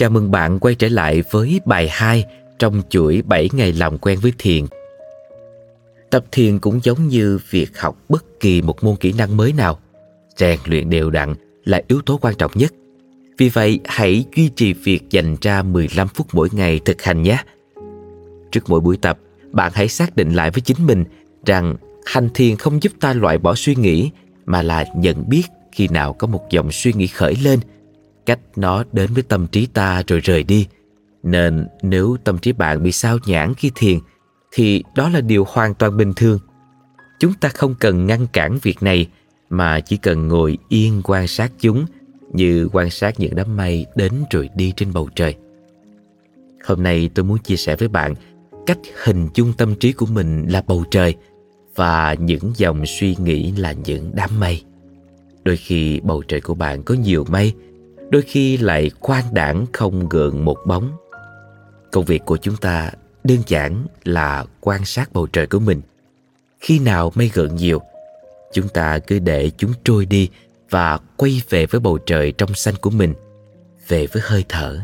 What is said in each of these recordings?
Chào mừng bạn quay trở lại với bài 2 trong chuỗi 7 ngày làm quen với thiền. Tập thiền cũng giống như việc học bất kỳ một môn kỹ năng mới nào. Rèn luyện đều đặn là yếu tố quan trọng nhất. Vì vậy, hãy duy trì việc dành ra 15 phút mỗi ngày thực hành nhé. Trước mỗi buổi tập, bạn hãy xác định lại với chính mình rằng hành thiền không giúp ta loại bỏ suy nghĩ mà là nhận biết khi nào có một dòng suy nghĩ khởi lên cách nó đến với tâm trí ta rồi rời đi. Nên nếu tâm trí bạn bị sao nhãn khi thiền, thì đó là điều hoàn toàn bình thường. Chúng ta không cần ngăn cản việc này, mà chỉ cần ngồi yên quan sát chúng, như quan sát những đám mây đến rồi đi trên bầu trời. Hôm nay tôi muốn chia sẻ với bạn cách hình dung tâm trí của mình là bầu trời và những dòng suy nghĩ là những đám mây. Đôi khi bầu trời của bạn có nhiều mây đôi khi lại khoan đảng không gượng một bóng. Công việc của chúng ta đơn giản là quan sát bầu trời của mình. Khi nào mây gợn nhiều, chúng ta cứ để chúng trôi đi và quay về với bầu trời trong xanh của mình, về với hơi thở,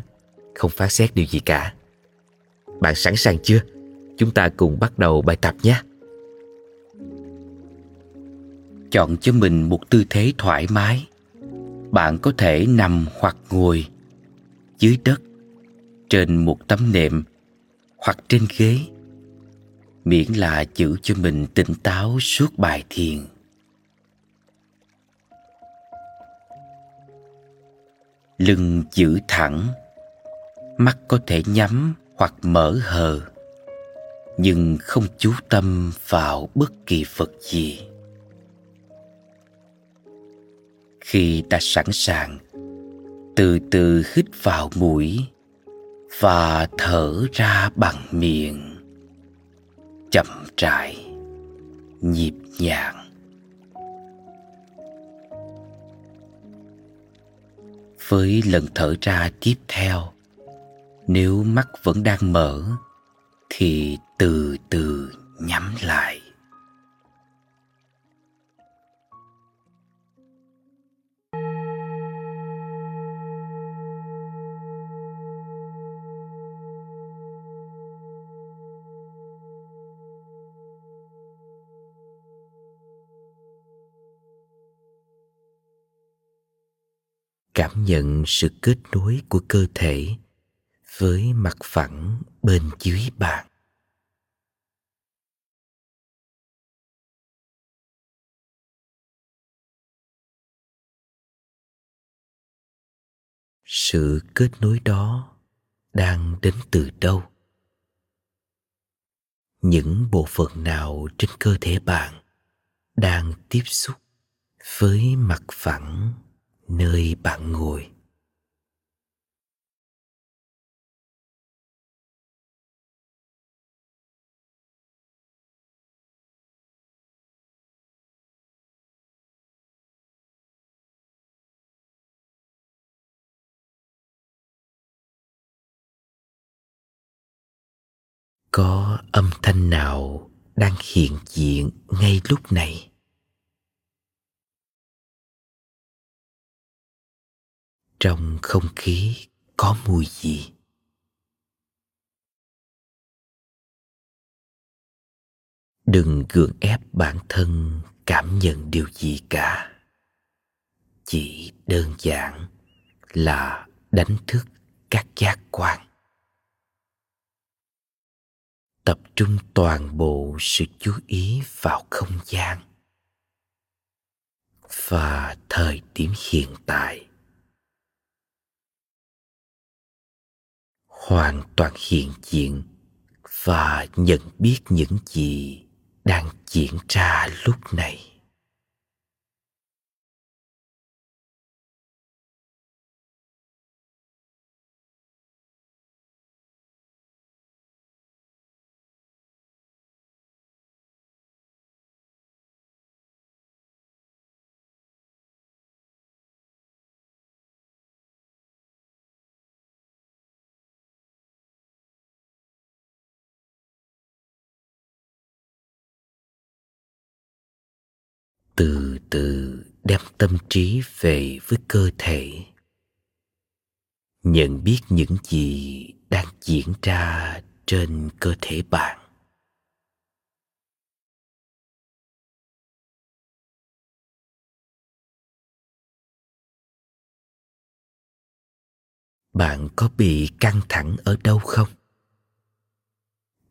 không phán xét điều gì cả. Bạn sẵn sàng chưa? Chúng ta cùng bắt đầu bài tập nhé. Chọn cho mình một tư thế thoải mái bạn có thể nằm hoặc ngồi dưới đất, trên một tấm nệm hoặc trên ghế, miễn là giữ cho mình tỉnh táo suốt bài thiền. Lưng giữ thẳng, mắt có thể nhắm hoặc mở hờ, nhưng không chú tâm vào bất kỳ vật gì. Khi ta sẵn sàng, từ từ hít vào mũi và thở ra bằng miệng. Chậm rãi, nhịp nhàng. Với lần thở ra tiếp theo, nếu mắt vẫn đang mở, thì từ từ nhắm lại. Cảm nhận sự kết nối của cơ thể với mặt phẳng bên dưới bạn. Sự kết nối đó đang đến từ đâu? Những bộ phận nào trên cơ thể bạn đang tiếp xúc với mặt phẳng nơi bạn ngồi. Có âm thanh nào đang hiện diện ngay lúc này? Trong không khí có mùi gì. Đừng gượng ép bản thân cảm nhận điều gì cả. Chỉ đơn giản là đánh thức các giác quan. Tập trung toàn bộ sự chú ý vào không gian và thời điểm hiện tại. Hoàn toàn hiện diện và nhận biết những gì đang diễn ra lúc này. Từ từ đem tâm trí về với cơ thể. Nhận biết những gì đang diễn ra trên cơ thể bạn. Bạn có bị căng thẳng ở đâu không?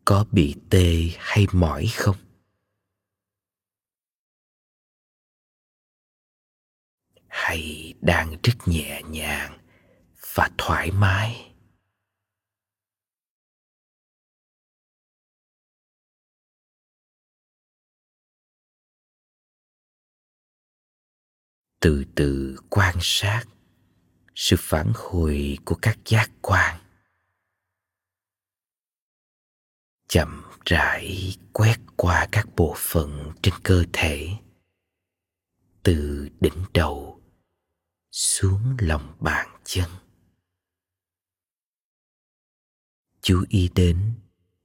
Có bị tê hay mỏi không? Hay đang rất nhẹ nhàng và thoải mái. Từ từ quan sát sự phản hồi của các giác quan. Chậm rãi quét qua các bộ phận trên cơ thể, từ đỉnh đầu xuống lòng bàn chân. Chú ý đến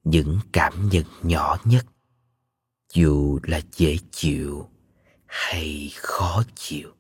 những cảm nhận nhỏ nhất, dù là dễ chịu hay khó chịu.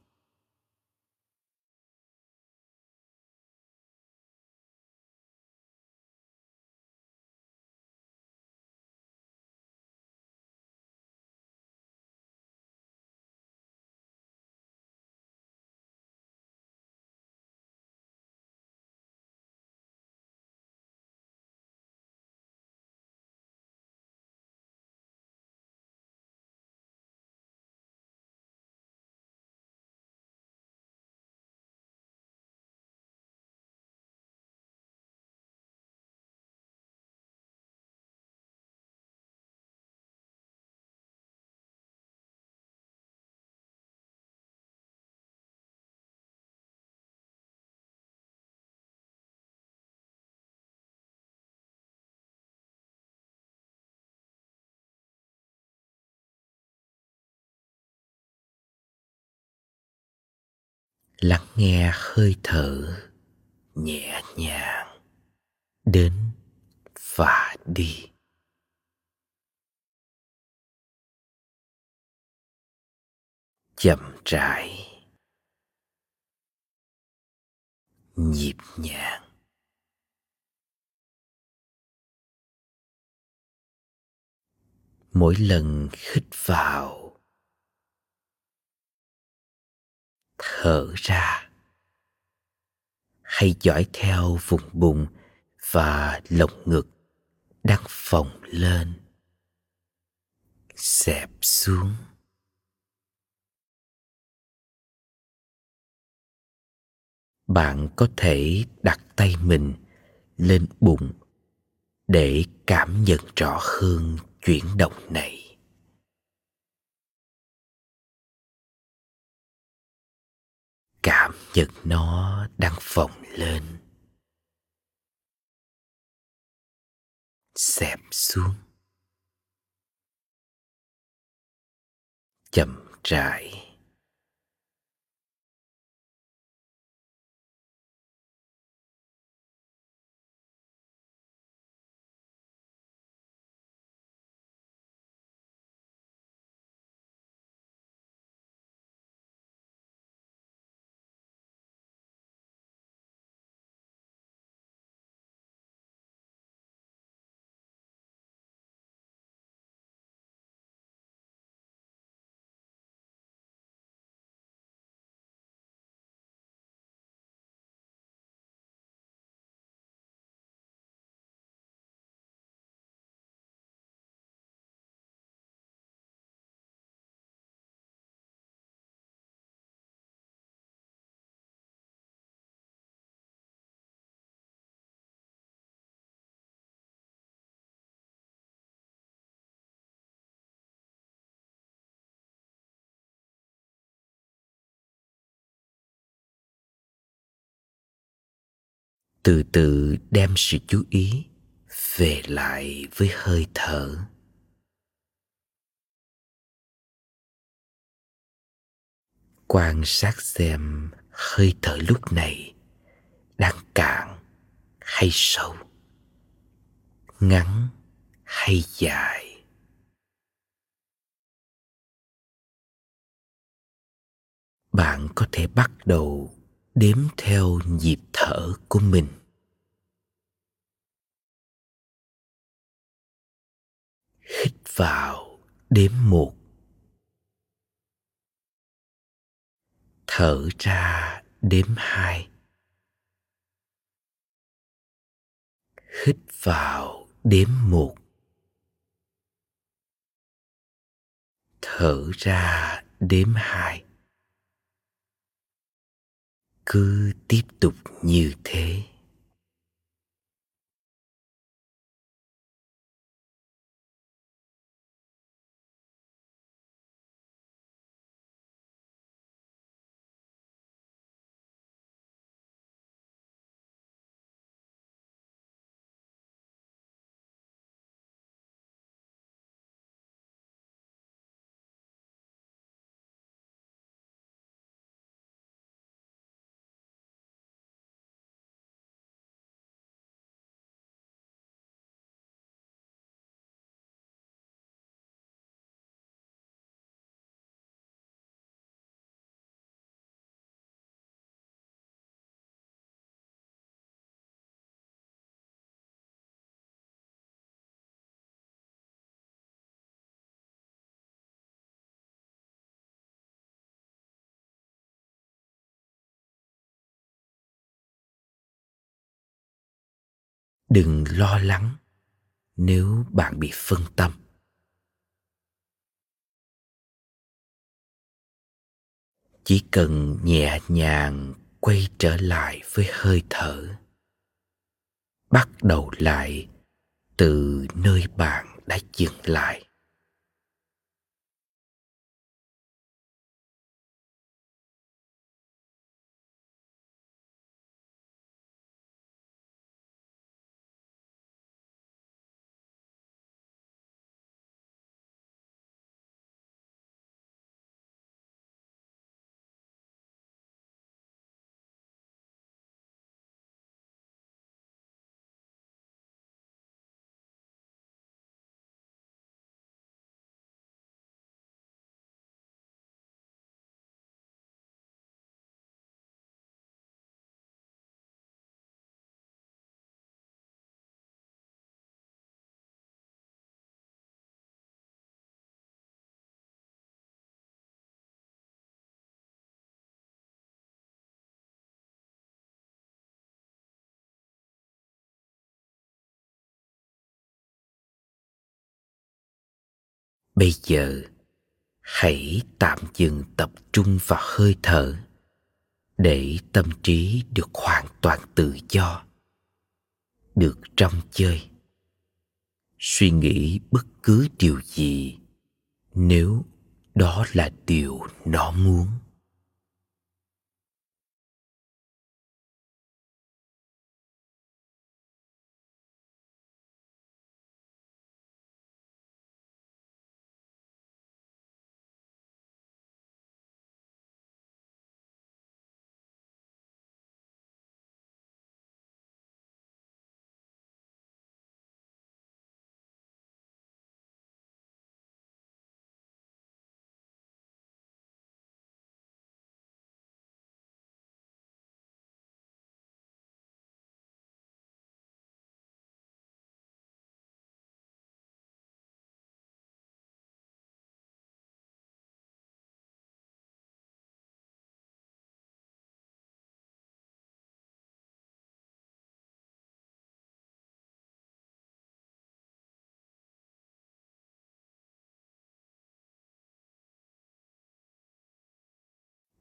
Lắng nghe hơi thở nhẹ nhàng đến và đi. Chậm rãi, nhịp nhàng. Mỗi lần hít vào thở ra. Hay dõi theo vùng bụng và lồng ngực đang phồng lên. Xẹp xuống. Bạn có thể đặt tay mình lên bụng để cảm nhận rõ hơn chuyển động này. Cảm nó đang phồng lên. Xẹp xuống. Chậm rãi. Từ từ đem sự chú ý về lại với hơi thở. Quan sát xem hơi thở lúc này đang cạn hay sâu, ngắn hay dài. Bạn có thể bắt đầu đếm theo nhịp thở của mình. Hít vào, đếm một. Thở ra, đếm hai. Hít vào, đếm một. Thở ra, đếm hai cứ tiếp tục như thế. Đừng lo lắng nếu bạn bị phân tâm. Chỉ cần nhẹ nhàng quay trở lại với hơi thở, bắt đầu lại từ nơi bạn đã dừng lại. Bây giờ, hãy tạm dừng tập trung vào hơi thở để tâm trí được hoàn toàn tự do, được trong chơi. Suy nghĩ bất cứ điều gì nếu đó là điều nó muốn.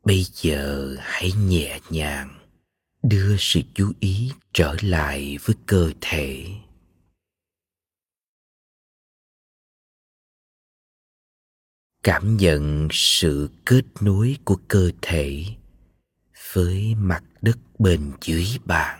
Bây giờ hãy nhẹ nhàng đưa sự chú ý trở lại với cơ thể. Cảm nhận sự kết nối của cơ thể với mặt đất bên dưới bạn.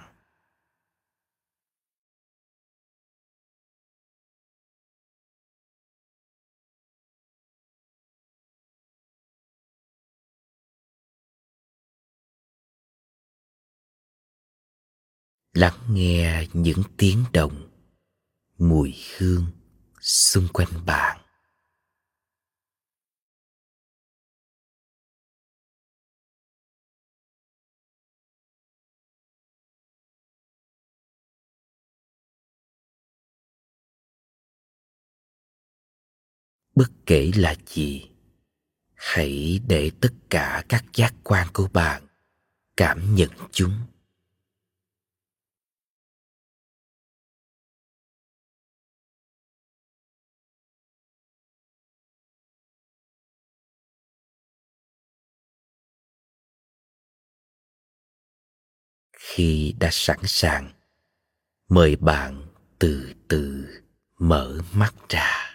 lắng nghe những tiếng động mùi hương xung quanh bạn. Bất kể là gì, hãy để tất cả các giác quan của bạn cảm nhận chúng. Khi đã sẵn sàng mời bạn từ từ mở mắt ra.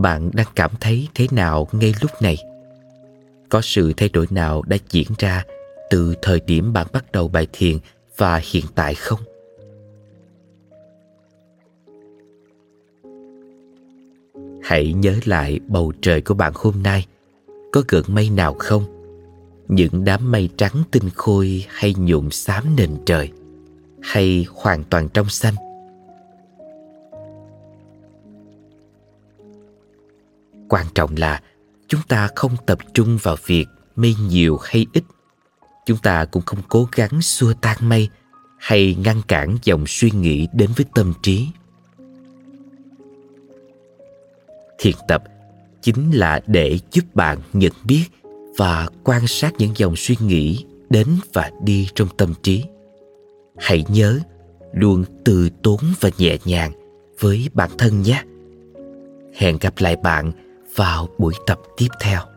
Bạn đang cảm thấy thế nào ngay lúc này? Có sự thay đổi nào đã diễn ra từ thời điểm bạn bắt đầu bài thiền và hiện tại không? Hãy nhớ lại bầu trời của bạn hôm nay. Có gợn mây nào không? Những đám mây trắng tinh khôi hay nhuộm xám nền trời? Hay hoàn toàn trong xanh? Quan trọng là chúng ta không tập trung vào việc mây nhiều hay ít. Chúng ta cũng không cố gắng xua tan mây hay ngăn cản dòng suy nghĩ đến với tâm trí. Thiền tập chính là để giúp bạn nhận biết và quan sát những dòng suy nghĩ đến và đi trong tâm trí. Hãy nhớ luôn từ tốn và nhẹ nhàng với bản thân nhé. Hẹn gặp lại bạn vào buổi tập tiếp theo.